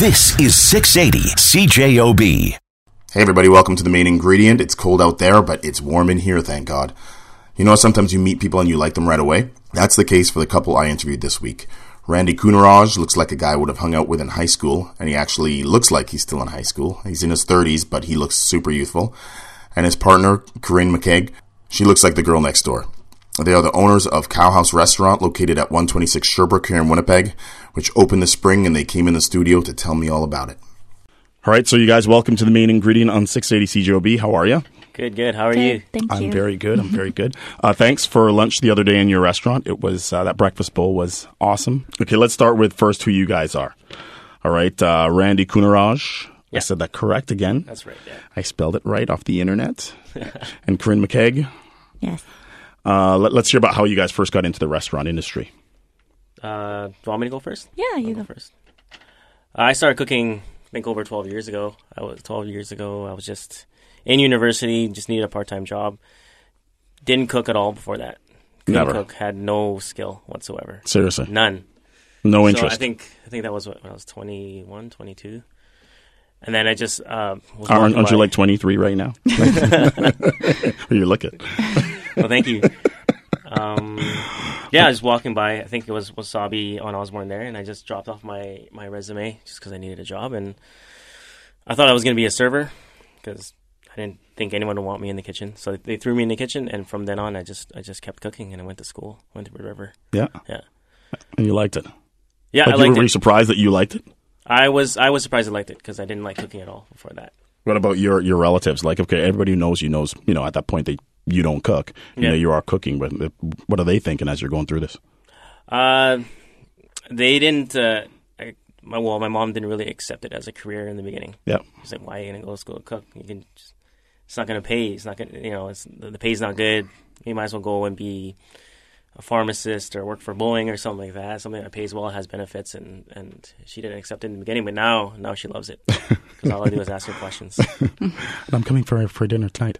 This is 680 CJOB. Hey everybody, welcome to the main ingredient. It's cold out there, but it's warm in here, thank God. You know, sometimes you meet people and you like them right away. That's the case for the couple I interviewed this week. Randy Kunaraj looks like a guy I would have hung out with in high school, and he actually looks like he's still in high school. He's in his 30s, but he looks super youthful. And his partner, Korene McKeag, she looks like the girl next door. They are the owners of Khao House Restaurant located at 126 Sherbrook here in Winnipeg, which opened this spring and they came in the studio to tell me all about it. All right, so you guys, welcome to the main ingredient on 680 CJOB. How are you? Good, good. How are Good, you? Thank I'm you. very good. I'm very good. Uh, thanks for lunch the other day in your restaurant. It was uh, that breakfast bowl was awesome. Okay, let's start with first who you guys are. All right, uh, Randy Kunaraj. I Yeah. said that correct again. That's right. Yeah. I spelled it right off the internet. and Korene McKeag. Yes. Uh, let, us hear about how you guys first got into the restaurant industry. Uh, do you want me to go first? Yeah, you go go. first. I started cooking. I think over 12 years ago. I was 12 years ago. I was just in university. Just needed a part-time job. Didn't cook at all before that. Couldn't Never. cook. Had no skill whatsoever. Seriously, None. no So interest. I think I think that was what, when I was 21, 22. And then I just uh, was aren't, aren't you like 23 right now? you look it. well, thank you. Um, yeah, I was walking by. I think it was Wasabi on Osborne there, and I just dropped off my, my resume just because I needed a job, and I thought I was going to be a server because I didn't think anyone would want me in the kitchen. So they threw me in the kitchen, and from then on, I just I just kept cooking, and I went to school, went to Red River. Yeah, Yeah, and you liked it. yeah, Like I you were, liked were you surprised that you liked it? I was I was surprised I liked it because I didn't like cooking at all before that. What about your your relatives? Like, okay, everybody who knows you knows, you know, at that point that you don't cook. You Yeah. know, you are cooking, but what are they thinking as you're going through this? Uh, they didn't. Uh, I, my well, my mom didn't really accept it as a career in the beginning. Yeah, She's like, "Why are you gonna go to school to cook? You can, just, it's not gonna pay. It's not gonna, you know, it's the, the pay's not good. You might as well go and be a pharmacist or work for Boeing or something like that. Something that pays well, has benefits." And and she didn't accept it in the beginning, but now now she loves it because all I do is ask her questions. and I'm coming for for dinner tonight.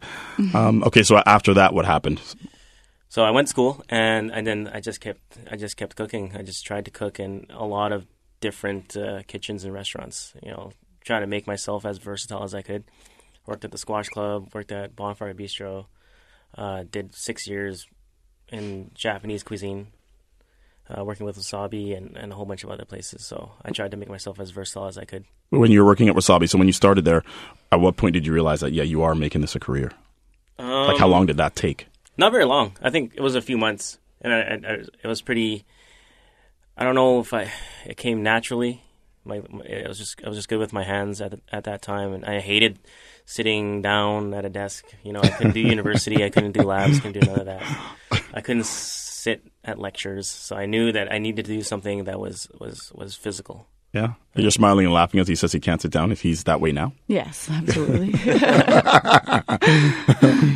Um, okay, so after that, what happened? So I went to school, and and then I just kept I just kept cooking. I just tried to cook in a lot of different uh, kitchens and restaurants. You know, trying to make myself as versatile as I could. Worked at the Squash Club, worked at Bonfire Bistro, uh, did six years in Japanese cuisine, uh, working with wasabi and, and a whole bunch of other places. So I tried to make myself as versatile as I could. When you were working at Wasabi, so when you started there, at what point did you realize that yeah, you are making this a career? Um, Like, how long did that take? Not very long. I think it was a few months, and I, I, I, it was pretty. I don't know if I it came naturally. My, my it was just I was just good with my hands at at that time, and I hated sitting down at a desk. You know, I couldn't do university. I couldn't do labs. Couldn't do none of that. I couldn't sit at lectures, so I knew that I needed to do something that was was was physical. Yeah, you're smiling and laughing as he says he can't sit down. If he's that way now, Yes, absolutely.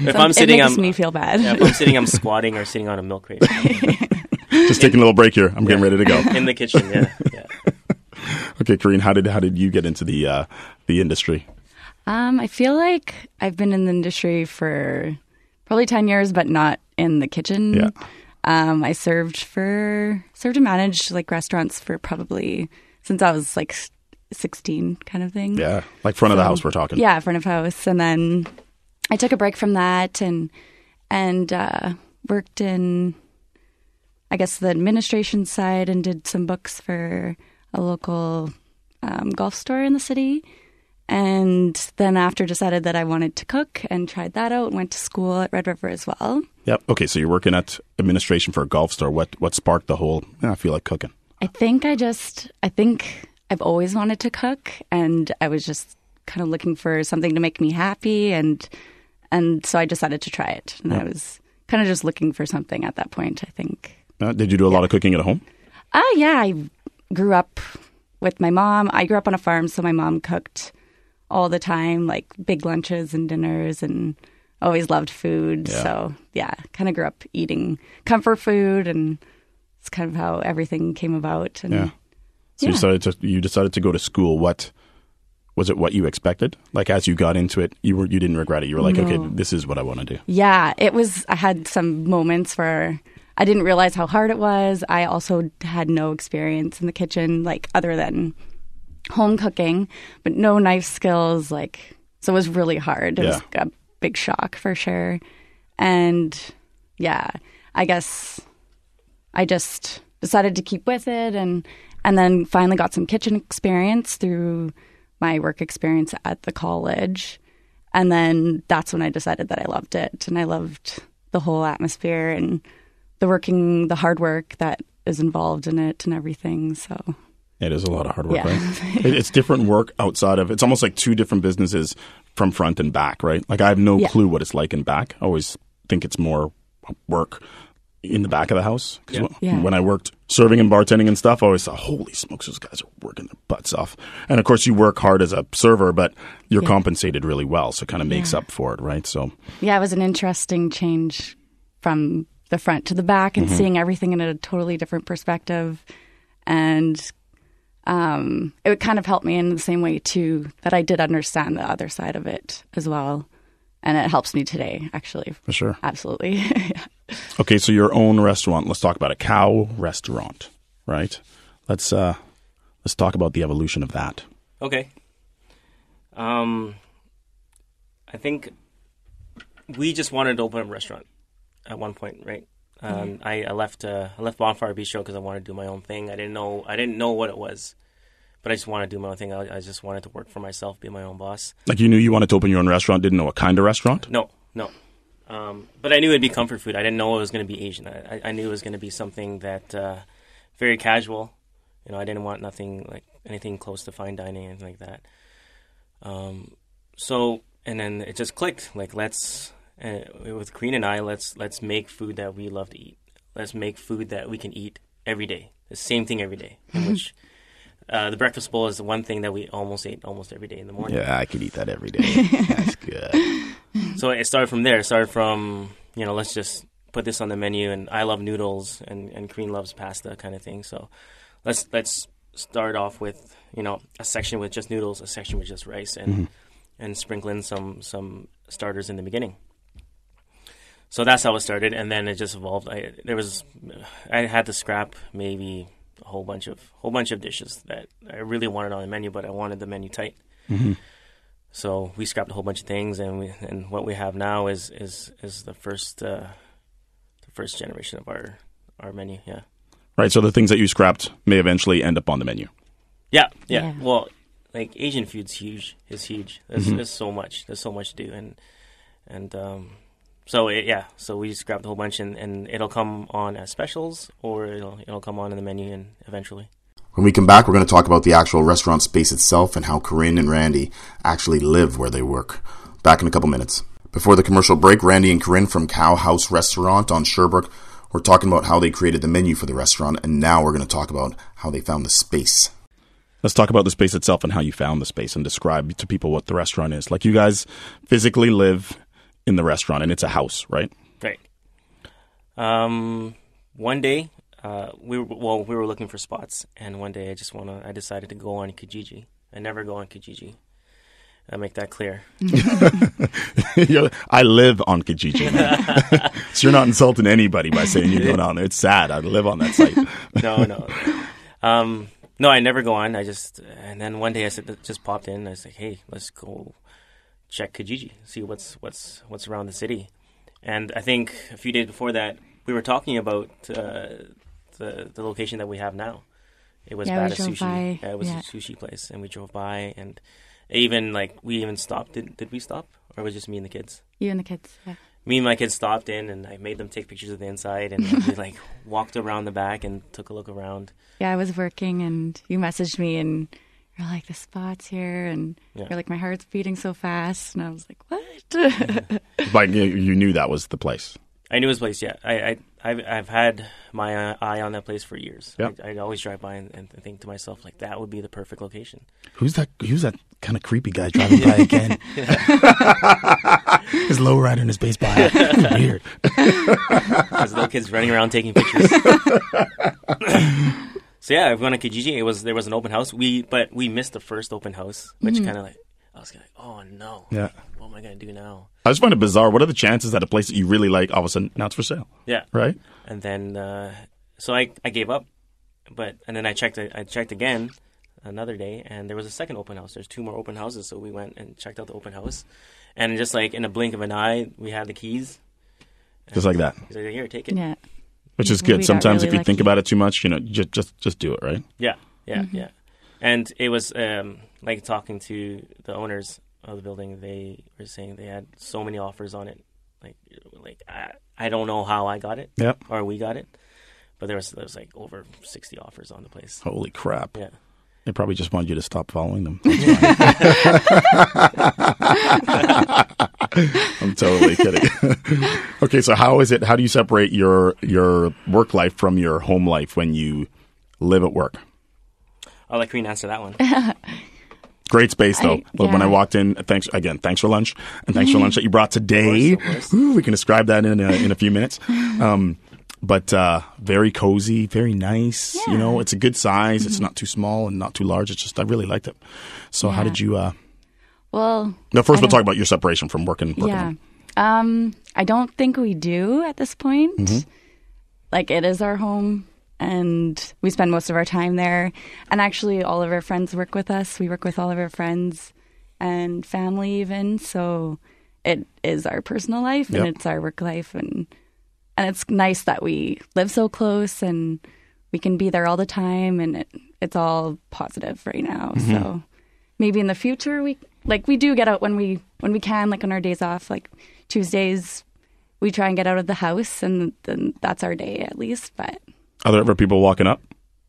If I'm sitting, it makes I'm me feel bad. yeah, if I'm sitting, I'm squatting or sitting on a milk crate just taking a little break here. I'm getting ready to go. in the kitchen. Yeah, yeah. Okay, Korene, how did how did you get into the uh, the industry? Um, I feel like I've been in the industry for probably ten years, but not in the kitchen. Yeah. Um, I served for served and managed like restaurants for probably since I was like sixteen, kind of thing. Yeah, like front of the house. We're talking. Yeah, front of house, and then I took a break from that and and uh, worked in, I guess, the administration side and did some books for a local um, golf store in the city. And then after decided that I wanted to cook and tried that out, went to school at Red River as well. Yep. Okay, so you're working at administration for a golf store. What what sparked the whole? "Eh, I feel like cooking. I think I just, I think I've always wanted to cook, and I was just kind of looking for something to make me happy, and and so I decided to try it. And I was kind of just looking for something at that point. I think. Uh, did you do a lot of cooking at home? Ah, yeah, I grew up with my mom. I grew up on a farm, so my mom cooked all the time, like big lunches and dinners, and always loved food. Yeah. So yeah, kind of grew up eating comfort food, and it's kind of how everything came about. And Yeah. So you decided to you decided to go to school. What was it? What you expected? Like as you got into it, you were you didn't regret it. You were like, okay, this is what I want to do. Yeah, it was. I had some moments where I didn't realize how hard it was. I also had no experience in the kitchen, like other than home cooking, but no knife skills. Like, so it was really hard. It was Yeah. a big shock for sure. And yeah, I guess I just decided to keep with it and and then finally got some kitchen experience through my work experience at the college. And then that's when I decided that I loved it and I loved the whole atmosphere and the working the hard work that is involved in it and everything. So It is a lot of hard work, Yeah. right? It's different work outside of. It's almost like two different businesses from front and back, right? Like I have no Yeah. clue what it's like in back. I always think it's more work in the back of the house. 'Cause when- Yeah. When I worked serving and bartending and stuff, I always thought, "Holy smokes, those guys are working their butts off." And of course, you work hard as a server, but you're Yeah. compensated really well, so it kind of makes Yeah. up for it, right? So yeah, it was an interesting change from the front to the back and mm-hmm. seeing everything in a totally different perspective. And um, it would kind of help me in the same way, too, that I did understand the other side of it as well. And it helps me today, actually. for sure. Absolutely. Yeah. Okay, so your own restaurant. Let's talk about a cow restaurant, right? Let's uh, let's talk about the evolution of that. Okay. Um, I think we just wanted to open a restaurant at one point, right? Um, I, I left uh, I left Bonfire Bistro because I wanted to do my own thing. I didn't know I didn't know what it was, but I just wanted to do my own thing. I, I just wanted to work for myself, be my own boss. Like you knew you wanted to open your own restaurant, didn't know what kind of restaurant. No, no. Um, but I knew it'd be comfort food. I didn't know it was going to be Asian. I, I- I knew it was going to be something that uh, very casual. You know, I didn't want nothing like anything close to fine dining, anything like that. Um, so and then it just clicked. Like let's uh, with Korene and I, let's let's make food that we love to eat. Let's make food that we can eat every day. The same thing every day. In which uh, the breakfast bowl is the one thing that we almost ate almost every day in the morning. Yeah, I could eat that every day. That's good. So it started from there. It started from you know let's just put this on the menu, and I love noodles, and and Korene loves pasta, kind of thing. So let's let's start off with you know a section with just noodles, a section with just rice, and and sprinkle in some some starters in the beginning. So that's how it started, and then it just evolved. I there was I had to scrap maybe a whole bunch of whole bunch of dishes that I really wanted on the menu, but I wanted the menu tight. So we scrapped a whole bunch of things, and we and what we have now is is is the first uh, the first generation of our our menu. Yeah, Right. So the things that you scrapped may eventually end up on the menu. yeah, yeah. Yeah. Well, like Asian food's huge. Is huge. There's, there's so much. There's so much to do, and and um, so it, yeah. So we scrapped a whole bunch, and, and it'll come on as specials, or it'll it'll come on in the menu, and eventually. When we come back, we're going to talk about the actual restaurant space itself and how Korene and Randy actually live where they work. Back in a couple minutes. Before the commercial break, Randy and Korene from Khao House Restaurant on Sherbrook were talking about how they created the menu for the restaurant, and now we're going to talk about how they found the space. Let's talk about the space itself and how you found the space and describe to people what the restaurant is. Like you guys physically live in the restaurant and it's a house, right? Right. Um, one day, uh, we were, well, we were looking for spots, and one day I just wanna, I decided to go on Kijiji. I never go on Kijiji. I make that clear. I live on Kijiji. so you're not insulting anybody by saying you're going down there. It's sad. I live on that site. No, no. um, no, I never go on. I just, and then one day I said, just popped in. I was like, hey, let's go check Kijiji, see what's what's what's around the city. And I think a few days before that, we were talking about uh, the the location that we have now. It was Yeah, we Sushi. Yeah, it was yeah. a sushi place, and we drove by, and even like we even stopped. Did did we stop, or was it just me and the kids? You and the kids. Yeah. me and my kids stopped in and I made them take pictures of the inside and we like walked around the back and took a look around. Yeah, I was working and you messaged me and you're like, the spot's here. And Yeah. you're like, my heart's beating so fast. And I was like, what? But you, you knew that was the place. I knew his place. Yeah, I, I I've, I've had my uh, eye on that place for years. Yeah. I, I'd always drive by and, and think to myself like that would be the perfect location. Who's that? Who's that kind of creepy guy driving by again? his lowrider and his bass bike. Weird. As little kids running around taking pictures. So yeah, I went to Kijiji. It was there was an open house. We but we missed the first open house, which kind of like I was like, oh no, Yeah. what am I gonna do now? I just find it bizarre. What are the chances that a place that you really like all of a sudden now it's for sale? Yeah, Right? and then uh, so I I gave up, but and then I checked I checked again another day, and there was a second open house. There's two more open houses, so we went and checked out the open house, and just like in a blink of an eye, we had the keys. Just like that, He's like, "Here, take it." Yeah. Which is good. Sometimes really if you think about it too much, you know, just just just do it, right? Yeah, yeah, Mm-hmm. yeah. And it was um, like talking to the owners of the building. They were saying they had so many offers on it. Like, like I, I don't know how I got it Yep. or we got it, but there was there was like over sixty offers on the place. Holy crap! Yeah. They probably just wanted you to stop following them. I'm totally kidding. okay, so how is it? How do you separate your your work life from your home life when you live at work? I'll let Korene answer that one. Great space though. I- When I walked in, thanks again. Thanks for lunch, and thanks for lunch that you brought today. Of course, of course. Ooh, we can describe that in a, in a few minutes. Um, but uh, very cozy, very nice. You Yeah. Mm-hmm. know, it's a good size. It's not too small and not too large. It's just I really liked it. So how did you? Uh, Well, no, first we'll talk about your separation from work and work. yeah. Um, I don't think we do at this point. Mm-hmm. Like it is our home and we spend most of our time there. And actually all of our friends work with us. We work with all of our friends and family even. So it is our personal life and Yep. it's our work life and and it's nice that we live so close and we can be there all the time and it, it's all positive right now. Mm-hmm. So maybe in the future we like we do get out when we when we can like on our days off like Tuesdays we try and get out of the house and then that's our day at least but Are there ever people walking up?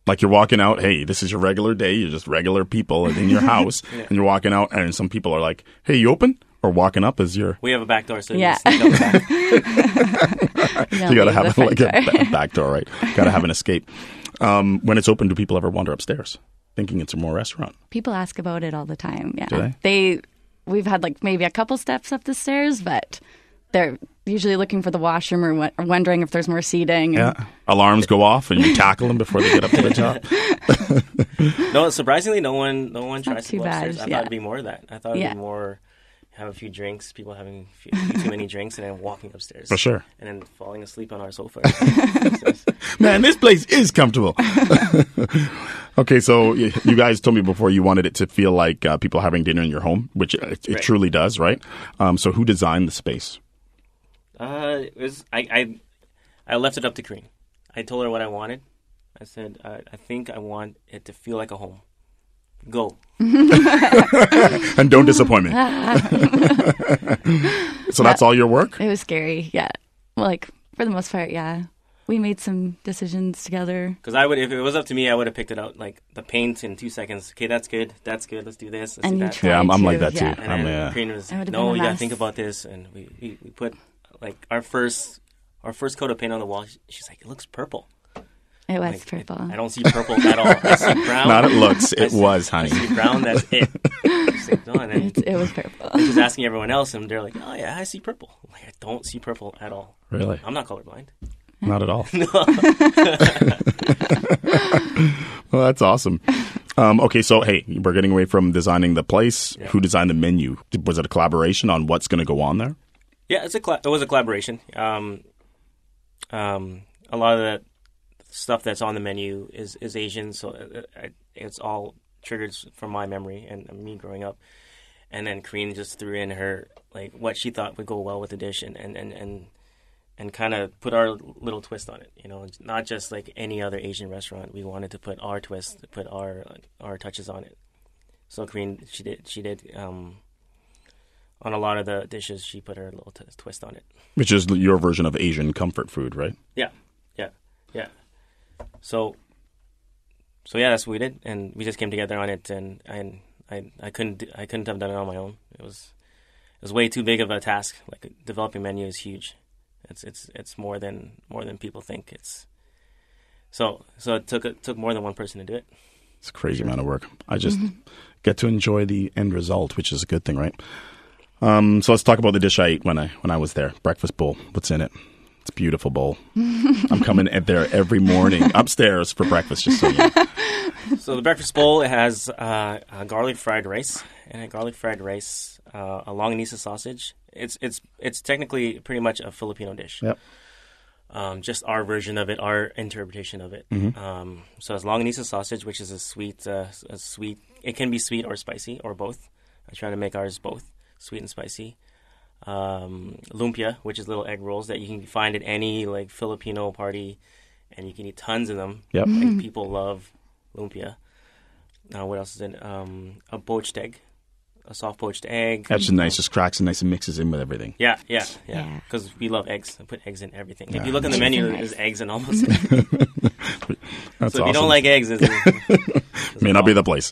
Like you're walking out, hey, this is your regular day. You're just regular people in your house, and you're walking out, and some people are like, "Hey, you open?" Or walking up as you're We have a back door, so Yeah. you, sneak out the back. you got to have like a, a back door, right? Got to have an escape. Um, when it's open, do people ever wander upstairs, thinking it's a more restaurant? people ask about it all the time yeah Do they we've had like maybe a couple steps up the stairs but they're usually looking for the washroom or, wa- or wondering if there's more seating and Yeah. Alarms go off, and you tackle them before they get up to the top. No, surprisingly, no one, no one tries to too go bad, upstairs. I yeah. thought it'd be more of that. I thought it'd Yeah. be more have a few drinks, people having a few, few too many drinks, and then walking upstairs For sure. and then falling asleep on our sofa. Man, this place is comfortable. okay, so you guys told me before you wanted it to feel like uh, people having dinner in your home, which it, it Right. truly does, right? Um, so who designed the space? Uh, it was I, I I left it up to Korene. I told her what I wanted. I said uh, I think I want it to feel like a home. Go. And don't disappoint me. so that's all your work? it was scary yeah like for the most part yeah we made some decisions together Because I would, if it was up to me, I would have picked it out like the paint in two seconds. Okay, that's good. That's good. Let's do this. Let's and do you that. Yeah, I'm- I'm like to, that too. yeah. And I'm, then uh, was, would've no, been a you gotta think about this. And we, we, we put like our first our first coat of paint on the wall. She's like, it looks purple. it was Like, purple I don't see purple at all. I see brown. Not it looks, it see- was, I honey. see brown. That's it. Like, no, and then it, it was purple she's asking everyone else, and they're like, oh yeah, I see purple. I'm like I don't see purple at all. Really? I'm not colorblind. Not at all. well, that's awesome. Um, okay, so hey, we're getting away from designing the place. Who designed the menu? Was it a collaboration on what's going to go on there? Yeah, it's a colla- it was a collaboration. Um, um, a lot of the stuff that's on the menu is, is Asian, so it, it, it's all triggered from my memory and me growing up. And then Korene just threw in her like what she thought would go well with the dish, and and and and, and kind of put our little twist on it. You know, not just like any other Asian restaurant. We wanted to put our twist, put our our touches on it. So Korene, she did she did um, on a lot of the dishes. She put her little t- twist on it. Which is your version of Asian comfort food, right? Yeah, yeah, yeah. So, so yeah, that's what we did, and we just came together on it, and and I I couldn't I couldn't have done it on my own. It was it was way too big of a task. Like developing menu is huge. It's it's it's more than more than people think. It's so so it took it took more than one person to do it. It's a crazy amount of work. I just get to enjoy the end result, which is a good thing, right? Um, so let's talk about the dish I ate when I when I was there. Breakfast bowl. What's in it? It's a beautiful bowl. I'm coming in there every morning upstairs for breakfast. Just so you know. So the breakfast bowl it has uh, uh, garlic fried rice and a garlic fried rice, uh, a longanisa sausage. It's it's it's technically pretty much a Filipino dish. Yep. um, just our version of it, our interpretation of it. Um, so as longanisa sausage, which is a sweet, uh, a sweet, it can be sweet or spicy or both. I try to make ours both sweet and spicy. Um, lumpia, which is little egg rolls that you can find at any like Filipino party, and you can eat tons of them. Yep. Like people love lumpia. Uh, what else is in um, a poached egg, a soft poached egg. That's just nice. Just cracks and nice and mixes in with everything. Yeah, yeah, yeah. Yeah. Because we love eggs. I put eggs in everything. If you look on the menu, and there's eggs in almost everything. That's so if you don't like eggs, it's, it's May not be the place.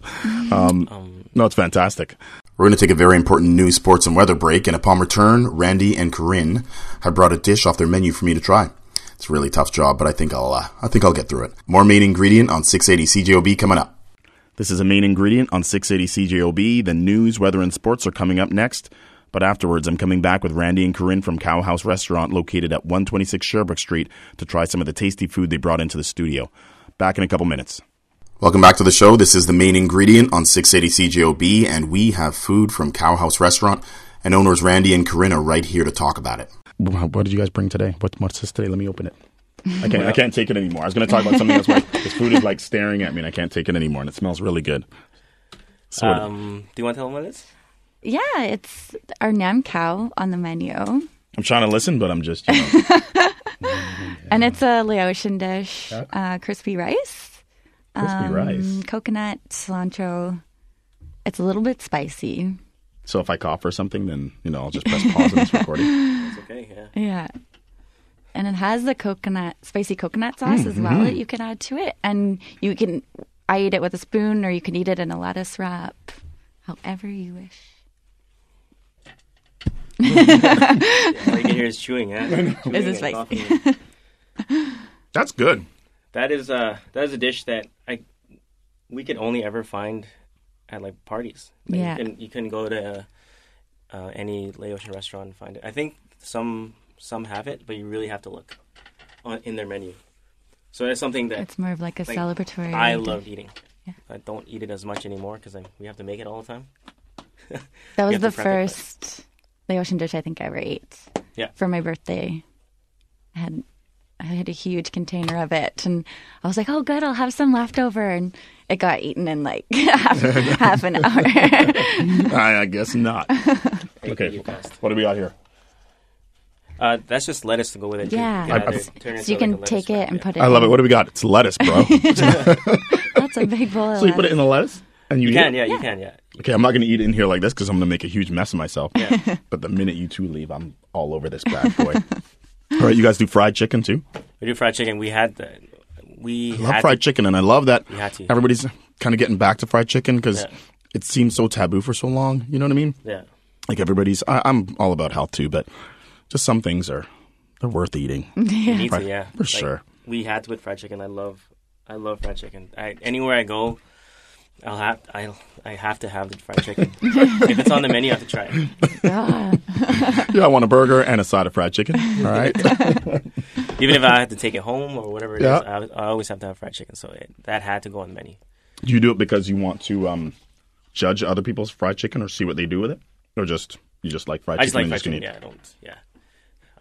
Um, Um, no, it's fantastic. We're going to take a very important news, sports, and weather break, and upon return, Randy and Korene have brought a dish off their menu for me to try. It's a really tough job, but I think I'll, uh, I think I'll get through it. More main ingredient on 680 CJOB coming up. This is a main ingredient on 680 CJOB. The news, weather, and sports are coming up next. But afterwards, I'm coming back with Randy and Korene from Khao House Restaurant located at 126 Sherbrook Street to try some of the tasty food they brought into the studio. Back in a couple minutes. Welcome back to the show. This is the main ingredient on 680 CJOB, and we have food from Khao House Restaurant, and owners Randy and Korene are right here to talk about it. What did you guys bring today? What, what's this today? Let me open it. I can't. I can't take it anymore. I was going to talk about something else. But this food is like staring at me, and I can't take it anymore. And it smells really good. So, what- um, do you want to tell them what it is? Yeah, it's our nam khao on the menu. I'm trying to listen, but I'm just. You know, And it's a Laotian dish, uh, crispy rice, crispy um, rice. coconut, cilantro. It's a little bit spicy. So if I cough or something, then you know I'll just press pause on this recording. It's okay. Yeah. Yeah. And it has the coconut, spicy coconut sauce as well that you can add to it. And you can, I eat it with a spoon or you can eat it in a lettuce wrap, however you wish. All you can hear is chewing. Yeah. Chewing Is it spicy? That's good. That is uh that is a dish that I we could only ever find at like parties. Like, Yeah. you couldn't, you couldn't go to uh, uh, any Laotian restaurant and find it. I think some some have it, but you really have to look on, in their menu. So it's something that It's more of like a Like, celebratory. I loved eating. Yeah. I don't eat it as much anymore because we have to make it all the time. That was the prep it, but- first Laotian dish I think I ever ate. Yeah. For my birthday. I had I had a huge container of it and I was like, Oh good, I'll have some left over and it got eaten in like half, half an hour. I, I guess not. Okay, what do we got here? Uh, that's just lettuce to go with it. too. Yeah. You can I- either I- it so you can like, a lettuce take it wrap, and yeah. put it I love it. What do we got? It's lettuce, bro. That's a big bowl of so you put it in the lettuce, and you, You eat can, it? yeah, you can, yeah. Okay, I'm not going to eat it in here like this because I'm going to make a huge mess of myself. Yeah. But the minute you two leave, I'm all over this bad boy. All right, you guys do fried chicken too. We do fried chicken. We had the, we I love had fried to- chicken, and I love that You had to. everybody's kind of getting back to fried chicken because Yeah. it seems so taboo for so long. You know what I mean? Yeah. Like everybody's. I, I'm all about health too, but just some things are they're worth eating. Need Right, to, yeah. for sure. We had to with fried chicken. I love, I love fried chicken. I, anywhere I go, I'll have, I, I have to have the fried chicken. if it's on the menu, I have to try it. Ah. yeah, I want a burger and a side of fried chicken. All right. Even if I had to take it home or whatever it is, Yeah. I, I always have to have fried chicken. So it, that had to go on the menu. do you do it because you want to um, judge other people's fried chicken or see what they do with it, or just you just like fried I just chicken? like fried chicken. Yeah, I don't. Yeah,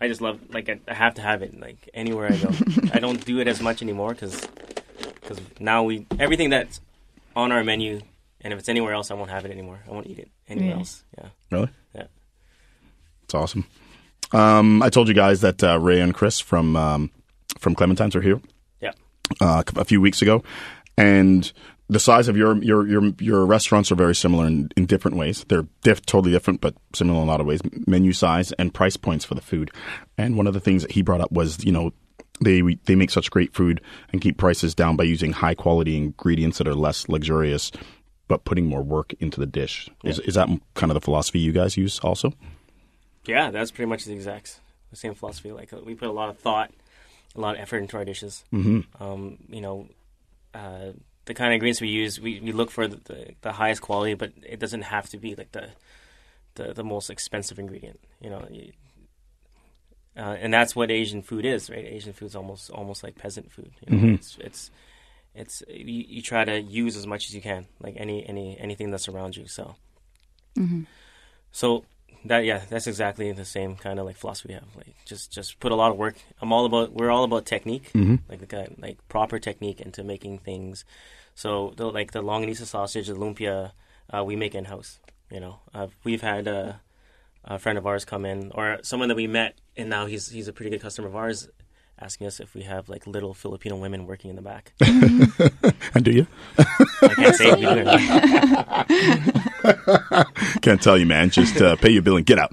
I just love like I, I have to have it like anywhere I go. I don't do it as much anymore because because now we everything that's on our menu, and if it's anywhere else, I won't have it anymore. I won't eat it anywhere Yeah. else. Yeah, Really? yeah. It's awesome. Um, I told you guys that uh, Ray and Chris from um, from Clementines are here Yeah. uh, a few weeks ago, and the size of your your your, your restaurants are very similar in, in different ways. They're diff- totally different, but similar in a lot of ways. Menu size and price points for the food. And one of the things that he brought up was, you know, they they make such great food and keep prices down by using high quality ingredients that are less luxurious, but putting more work into the dish. Is is that kind of the philosophy you guys use also? Yeah, that's pretty much the exact same philosophy. Like uh, we put a lot of thought, a lot of effort into our dishes. Mm-hmm. Um, you know, uh, the kind of ingredients we use, we, we look for the, the, the highest quality, but it doesn't have to be like the the, the most expensive ingredient. You know, uh, and that's what Asian food is, right? Asian food's almost almost like peasant food. You know? It's it's it's you, you try to use as much as you can, like any any anything that's around you. So, so that yeah, that's exactly the same kind of like philosophy we have. Like just just put a lot of work. I'm all about we're all about technique, like the guy like proper technique into making things. So the, like the longanisa sausage, the lumpia, uh, we make in house. You know, uh, we've had uh, a friend of ours come in or someone that we met, and now he's he's a pretty good customer of ours. Asking us if we have like little Filipino women working in the back. And do you? I can't say if we do or not. Can't tell you, man. Just uh, pay your bill and get out.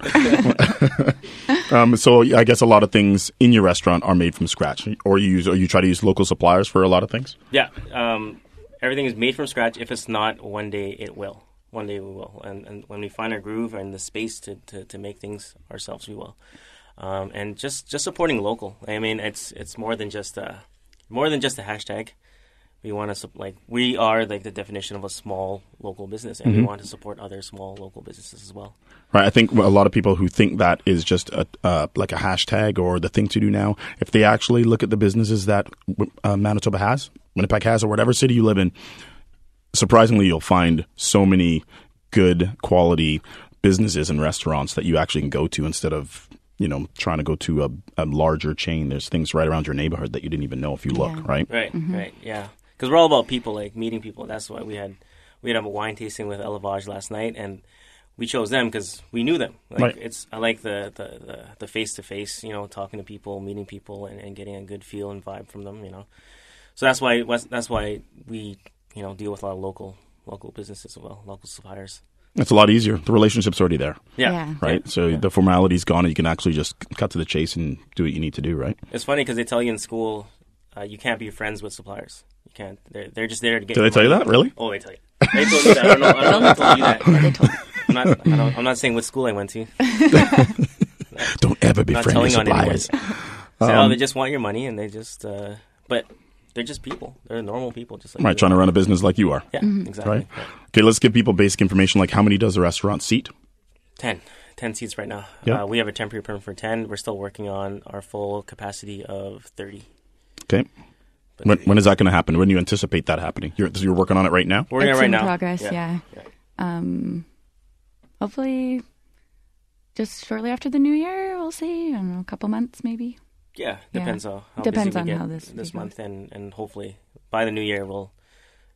um, so I guess a lot of things in your restaurant are made from scratch, or you use, or you try to use local suppliers for a lot of things. Yeah, um, everything is made from scratch. If it's not, one day it will. One day we will. And, and when we find our groove and the space to, to, to make things ourselves, we will. Um, and just, just supporting local. I mean, it's it's more than just a more than just a hashtag. We want to like we are like the definition of a small local business, and we want to support other small local businesses as well. Right. I think a lot of people who think that is just a, uh, like a hashtag or the thing to do now, if they actually look at the businesses that uh, Manitoba has, Winnipeg has, or whatever city you live in, surprisingly, you'll find so many good quality businesses and restaurants that you actually can go to instead of you know trying to go to a, a larger chain. There's things right around your neighborhood that you didn't even know if you look. Yeah. Right. Right, mm-hmm. right, yeah. Because we're all about people, like meeting people. That's why we had we had a wine tasting with Elevage last night, and we chose them because we knew them. Like Right. it's I like the the the- the face to face, you know, talking to people, meeting people, and, and getting a good feel and vibe from them. You know, so that's why that's why we you know deal with a lot of local local businesses as well, local suppliers. It's a lot easier. The relationship's already there. Yeah, Yeah. Right. So the formality's gone, and you can actually just cut to the chase and do what you need to do. Right. It's funny because they tell you in school uh, you can't be friends with suppliers. You can't. They're they're just there to get. Did your they tell you that? Really? Oh, they tell you. They told you that. I don't know. I don't know if they told you that. They told me. I'm not, I don't, I'm not saying what school I went to. Don't ever be friends with telling on suppliers. So, Um, oh, they just want your money, and they just. Uh, but they're just people. They're normal people, just like Right. you. Trying to run a business like you are. Yeah, exactly. Right. Yeah. Okay. Let's give people basic information like how many does the restaurant seat? Ten. 10 seats right now. Yeah. Uh, we have a temporary permit for 10. We're still working on our full capacity of 30. Okay. But When, when is that going to happen? When do you anticipate that happening? You're, you're working on it right now? we're working it's it right in now. progress. Yeah. Yeah. Um, hopefully, just shortly after the new year, we'll see. I don't know, a couple months maybe. Yeah, Yeah. depends on how Depends busy on we get how this this week month, and and hopefully by the new year we'll,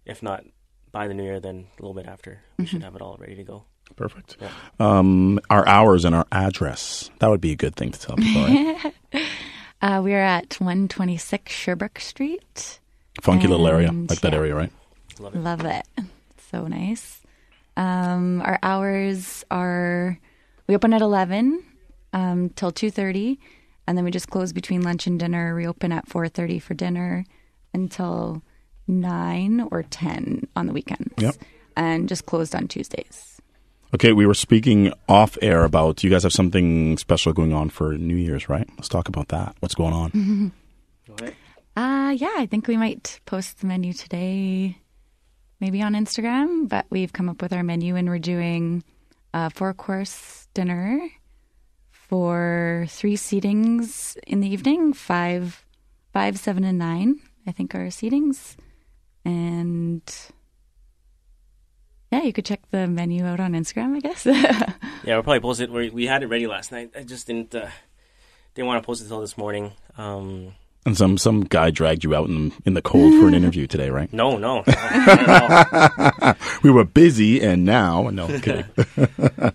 if not by the new year, then a little bit after we Mm-hmm. should have it all ready to go. Perfect. Yeah. Um, our hours and our address. That would be a good thing to tell people, right? Uh, we are at 126 Sherbrook Street. Funky little area. And, Like that area, right? Love it. Love it. So nice. Um, our hours are we open at 11 um, till 2:30 and then we just close between lunch and dinner. Reopen at 4:30 for dinner until 9 or 10 on the weekends. Yep. And just closed on Tuesdays. Okay, we were speaking off air about you guys have something special going on for New Year's, right? Let's talk about that. What's going on? Okay. Uh yeah, I think we might post the menu today maybe on Instagram, but we've come up with our menu and we're doing a four course dinner for three seatings in the evening, five five, seven and nine, I think are our seatings. And yeah, you could check the menu out on Instagram, I guess. Yeah, we'll probably post it. We, we had it ready last night. I just didn't uh, didn't want to post it until this morning. Um, And some some guy dragged you out in in the cold for an interview today, right? no, no, no, not at all. We were busy, and now no I'm.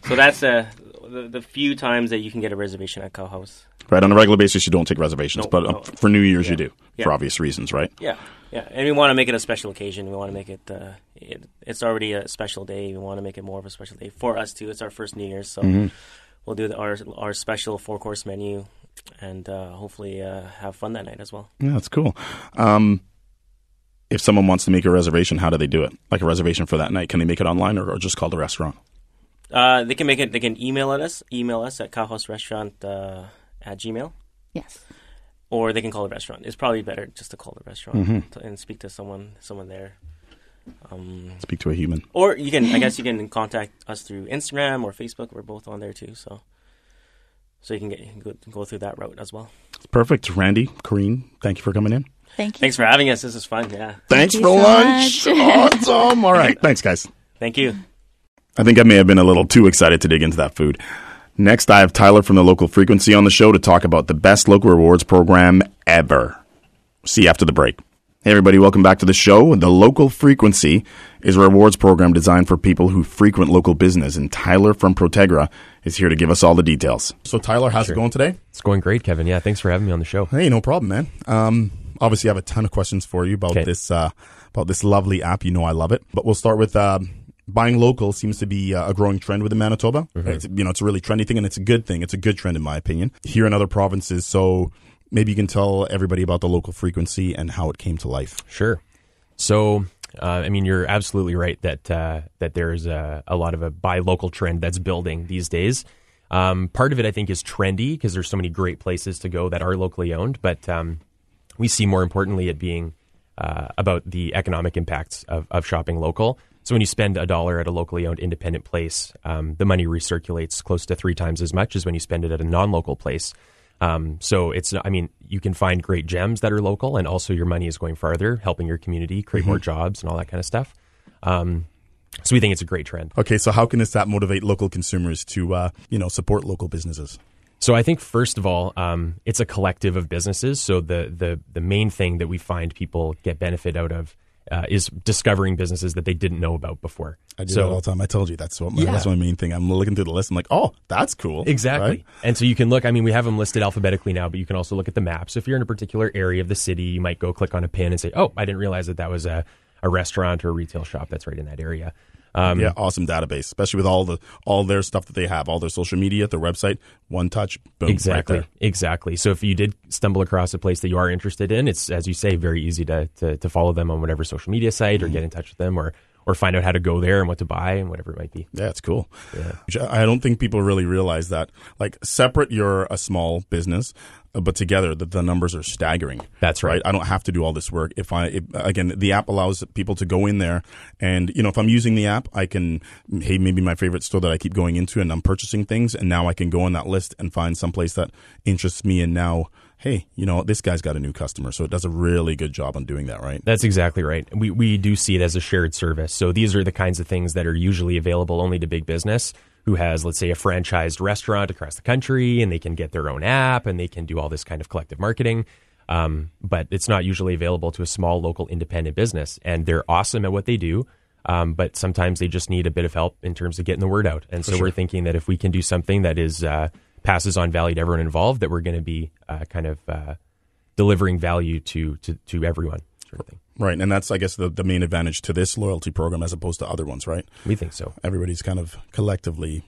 So that's uh, the, the few times that you can get a reservation at Khao House. right on a regular basis, you don't take reservations, No, but uh, no. for New Year's you do Yeah. for obvious reasons, right? Yeah, yeah, and we want to make it a special occasion. We want to make it, uh, it. It's already a special day. We want to make it more of a special day for us too. It's our first New Year's, so we'll do the, our our special four course menu, and uh, hopefully uh, have fun that night as well. Yeah, that's cool. Um, if someone wants to make a reservation, how do they do it? Like a reservation for that night, can they make it online or, or just call the restaurant? Uh, they can make it. They can email at us. Email us at khaohouserestaurant uh, at gmail, yes. or they can call the restaurant. It's probably better just to call the restaurant to, and speak to someone someone there. Um, Speak to a human. or you can, I guess, you can contact us through Instagram or Facebook. We're both on there too, so so you can get go, go through that route as well. Perfect. Randy, Korene, thank you for coming in. Thank you. Thanks for having us. This is fun. Yeah, Thanks you for so lunch. much. awesome. All right. Thanks, guys. thank you. I think I may have been a little too excited to dig into that food. Next, I have Tyler from the local frequency on the show to talk about the best local rewards program ever. See you after the break. Hey, everybody, welcome back to the show. The Local Frequency is a rewards program designed for people who frequent local business, and Tyler from Protegra is here to give us all the details. So, Tyler, how's it going today? It's going great, Kevin. Yeah, thanks for having me on the show. Hey, no problem, man. Um, obviously, I have a ton of questions for you about Okay. this uh, about this lovely app. You know, I love it. But we'll start with uh, buying local. Seems to be uh, a growing trend within Manitoba. It's, you know, it's a really trendy thing, and it's a good thing. It's a good trend, in my opinion. Here in other provinces, so maybe you can tell everybody about the local frequency and how it came to life. Sure. So, uh, I mean, you're absolutely right that uh, that there's a, a lot of a buy local trend that's building these days. Um, part of it, I think, is trendy because there's so many great places to go that are locally owned. But um, we see more importantly it being uh, about the economic impacts of, of shopping local. So when you spend a dollar at a locally owned independent place, um, the money recirculates close to three times as much as when you spend it at a non-local place. Um, so it's, I mean, you can find great gems that are local, and also your money is going farther, helping your community create more jobs and all that kind of stuff. Um, so we think it's a great trend. Okay, so how can this app motivate local consumers to uh, you know support local businesses? So I think first of all, um, it's a collective of businesses. So the the the main thing that we find people get benefit out of uh, is discovering businesses that they didn't know about before. I do so, that all the time. I told you that's what my, Yeah. that's my main thing. I'm looking through the list. I'm like, oh, that's cool. Exactly. Right? And so you can look, I mean, we have them listed alphabetically now, but you can also look at the maps. If you're in a particular area of the city, you might go click on a pin and say, oh, I didn't realize that that was a, a restaurant or a retail shop that's right in that area. Um, Yeah, awesome database, especially with all the all their stuff that they have, all their social media, their website, one touch, boom, Exactly. right exactly. So if you did stumble across a place that you are interested in, it's as you say, very easy to to, to follow them on whatever social media site or Mm-hmm. get in touch with them or or find out how to go there and what to buy and whatever it might be. Yeah, it's cool. Yeah. I don't think people really realize that. Like, separate, you're a small business, Uh, but together, the, the numbers are staggering. That's right. I don't have to do all this work. If I, if, again, the app allows people to go in there, and you know, if I'm using the app, I can, hey, maybe my favorite store that I keep going into, and I'm purchasing things, and now I can go on that list and find someplace that interests me, and now. Hey, you know, this guy's got a new customer, so it does a really good job on doing that, right? That's exactly right. We we do see it as a shared service. So these are the kinds of things that are usually available only to big business who has, let's say, a franchised restaurant across the country, and they can get their own app and they can do all this kind of collective marketing. Um, but it's not usually available to a small local independent business, and they're awesome at what they do. Um, but sometimes they just need a bit of help in terms of getting the word out. And so we're thinking that if we can do something that is uh, passes on value to everyone involved, that we're going to be uh, kind of uh, delivering value to, to to everyone, sort of thing. Right, and that's I guess the the main advantage to this loyalty program as opposed to other ones, right? We think so. Everybody's kind of collectively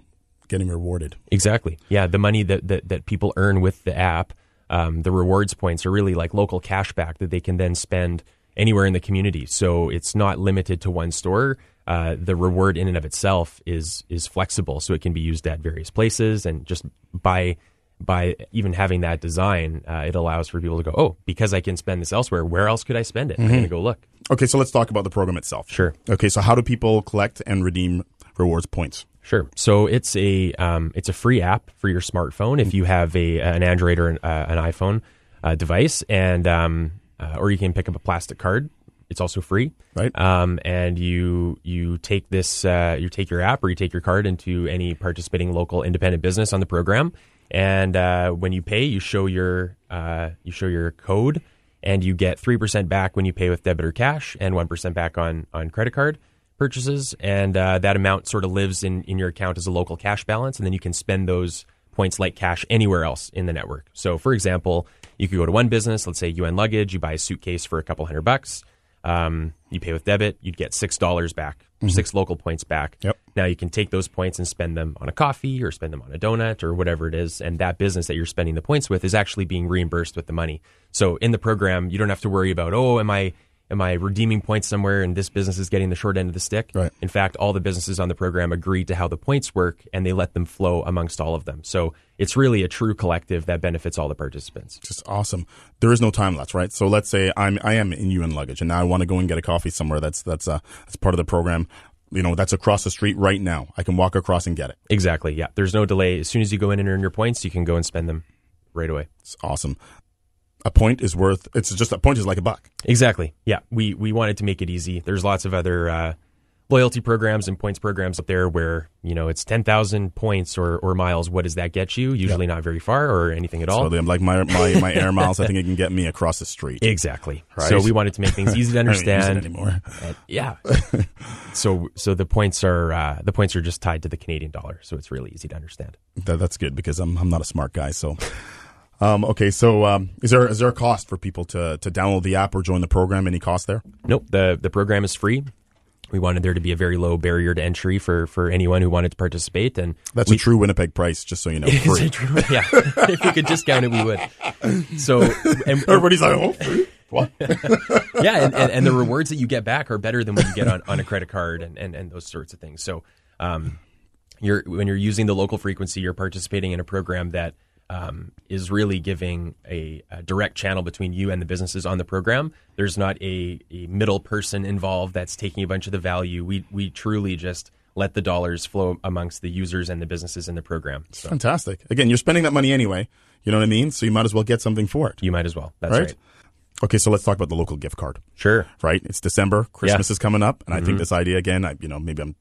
getting rewarded. Exactly. Yeah, the money that that, that people earn with the app, um, the rewards points are really like local cash back that they can then spend anywhere in the community. So it's not limited to one store. Uh, the reward in and of itself is is flexible, so it can be used at various places, and just by by even having that design, uh, it allows for people to go, oh, because I can spend this elsewhere, where else could I spend it? I'm going to go look. Okay, so let's talk about the program itself. Sure. Okay, so how do people collect and redeem rewards points? Sure. So it's a um, it's a free app for your smartphone if you have a an Android or an, uh, an iPhone uh, device, and um, uh, or you can pick up a plastic card. It's also free, Right. Um, and you you take this uh, you take your app or you take your card into any participating local independent business on the program, and uh, when you pay, you show your uh, you show your code, and you get three percent back when you pay with debit or cash, and one percent back on on credit card purchases, and uh, that amount sort of lives in, in your account as a local cash balance, and then you can spend those points like cash anywhere else in the network. So, for example, you could go to one business, let's say UN Luggage, you buy a suitcase for a couple hundred bucks, um, you pay with debit, you'd get six dollars back, six local points back. Yep. Now you can take those points and spend them on a coffee or spend them on a donut or whatever it is, and that business that you're spending the points with is actually being reimbursed with the money. So in the program, you don't have to worry about oh, am I am I redeeming points somewhere and this business is getting the short end of the stick? Right. In fact, all the businesses on the program agree to how the points work and they let them flow amongst all of them. So it's really a true collective that benefits all the participants. Just awesome. There is no time lapse, right? So let's say I'm I am in UN luggage and now I want to go and get a coffee somewhere that's that's uh that's part of the program. You know, that's across the street right now. I can walk across and get it. Exactly. Yeah. There's no delay. As soon as you go in and earn your points, you can go and spend them right away. It's awesome. A point is worth it's just a point is like a buck. Exactly. Yeah. We we wanted to make it easy. There's lots of other uh, loyalty programs and points programs up there where you know it's ten thousand points or, or miles. What does that get you? Usually not very far or anything at all. So I'm like my, my my air miles, I think it can get me across the street. Exactly. Right. So we wanted to make things easy to I don't use it understand. anymore. And- yeah. so so the points are uh, the points are just tied to the Canadian dollar, so it's really easy to understand. That, that's good because I'm I'm not a smart guy. So, um, okay. So, um, is there is there a cost for people to to download the app or join the program? Any cost there? Nope. the The program is free. We wanted there to be a very low barrier to entry for for anyone who wanted to participate, and That's we, a true Winnipeg price, just so you know. Free. true? yeah. if we could discount it, we would. So, and, Everybody's like, oh, free? What? yeah, and, and, and the rewards that you get back are better than what you get on, on a credit card and, and, and those sorts of things. So, um, you're when you're using the local frequency, you're participating in a program that um, is really giving a, a direct channel between you and the businesses on the program. There's not a, a middle person involved that's taking a bunch of the value. We we truly just let the dollars flow amongst the users and the businesses in the program. So Fantastic. Again, you're spending that money anyway. You know what I mean? So you might as well get something for it. you might as well. That's right? right. Okay, so let's talk about the local gift card. Sure. Right? It's December. Christmas is coming up, and I think this idea again. I, you know, maybe I'm,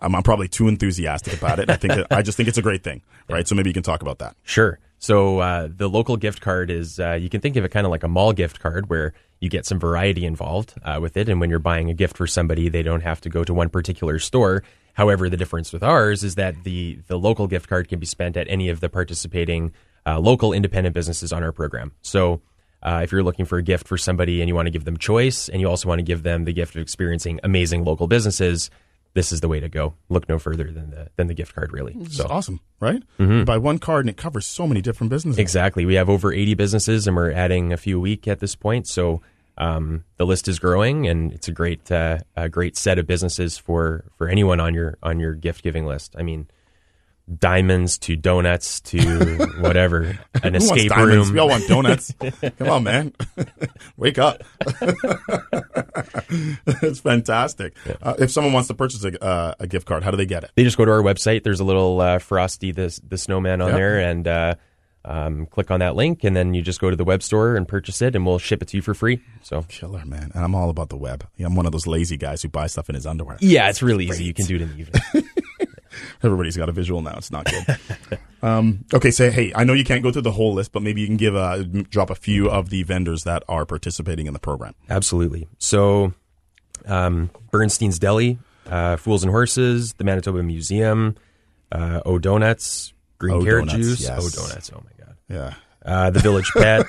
I'm, I'm probably too enthusiastic about it. I think that, I just think it's a great thing, right? So maybe you can talk about that. Sure. So uh, the local gift card is uh, you can think of it kind of like a mall gift card where you get some variety involved uh, with it, and when you're buying a gift for somebody, they don't have to go to one particular store. However, the difference with ours is that the the local gift card can be spent at any of the participating uh, local independent businesses on our program. So. Uh, if you're looking for a gift for somebody and you want to give them choice and you also want to give them the gift of experiencing amazing local businesses, this is the way to go. Look no further than the than the gift card, really. It's awesome, right? You buy one card and it covers so many different businesses. Exactly. We have over 80 businesses and we're adding a few a week at this point. So um, the list is growing and it's a great uh, a great set of businesses for, for anyone on your on your gift giving list. I mean, diamonds to donuts to whatever, an escape room. We all want donuts. Come on, man. Wake up. it's fantastic. Uh, if someone wants to purchase a, uh, a gift card, how do they get it? They just go to our website. There's a little uh, Frosty the the snowman on there, and uh, um, click on that link, and then you just go to the web store and purchase it, and we'll ship it to you for free. So Killer, man. And I'm all about the web. Yeah, I'm one of those lazy guys who buy stuff in his underwear. yeah, it's really easy. You can do it in the evening. Everybody's got a visual now. It's not good. um, okay, so hey, I know you can't go through the whole list, but maybe you can give a drop a few of the vendors that are participating in the program. Absolutely. So, um, Bernstein's Deli, uh, Fools and Horses, the Manitoba Museum, uh, O Donuts, Green O Carrot Donuts, Juice, yes. O Donuts. Oh my god. Yeah. Uh, the Village Pet,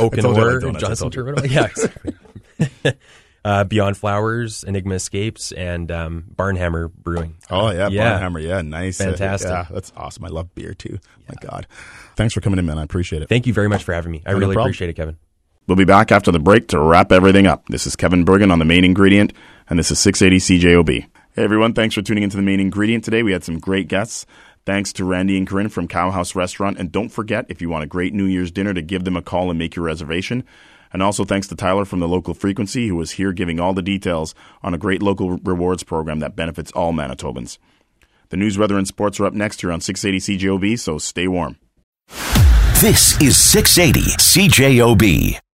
Oak and Ore, Johnston. Terminal. Yeah, exactly. uh, Beyond Flowers, Enigma Escapes, and um, Barnhammer Brewing. Oh yeah, Yeah. Barnhammer. Yeah, nice. Uh, Fantastic. yeah, that's awesome. I love beer too. My God. Thanks for coming in, man. I appreciate it. Thank you very much for having me. I no really problem. appreciate it, Kevin. We'll be back after the break to wrap everything up. This is Kevin Burgin on the main ingredient, and this is 680 CJOB. Hey everyone, thanks for tuning into the main ingredient today. We had some great guests. Thanks to Randy and Korene from Khao House Restaurant. And don't forget, if you want a great New Year's dinner, to give them a call and make your reservation. And also thanks to Tyler from the local frequency, who is here giving all the details on a great local rewards program that benefits all Manitobans. The news, weather, and sports are up next here on 680 CJOB, so stay warm. This is 680 CJOB.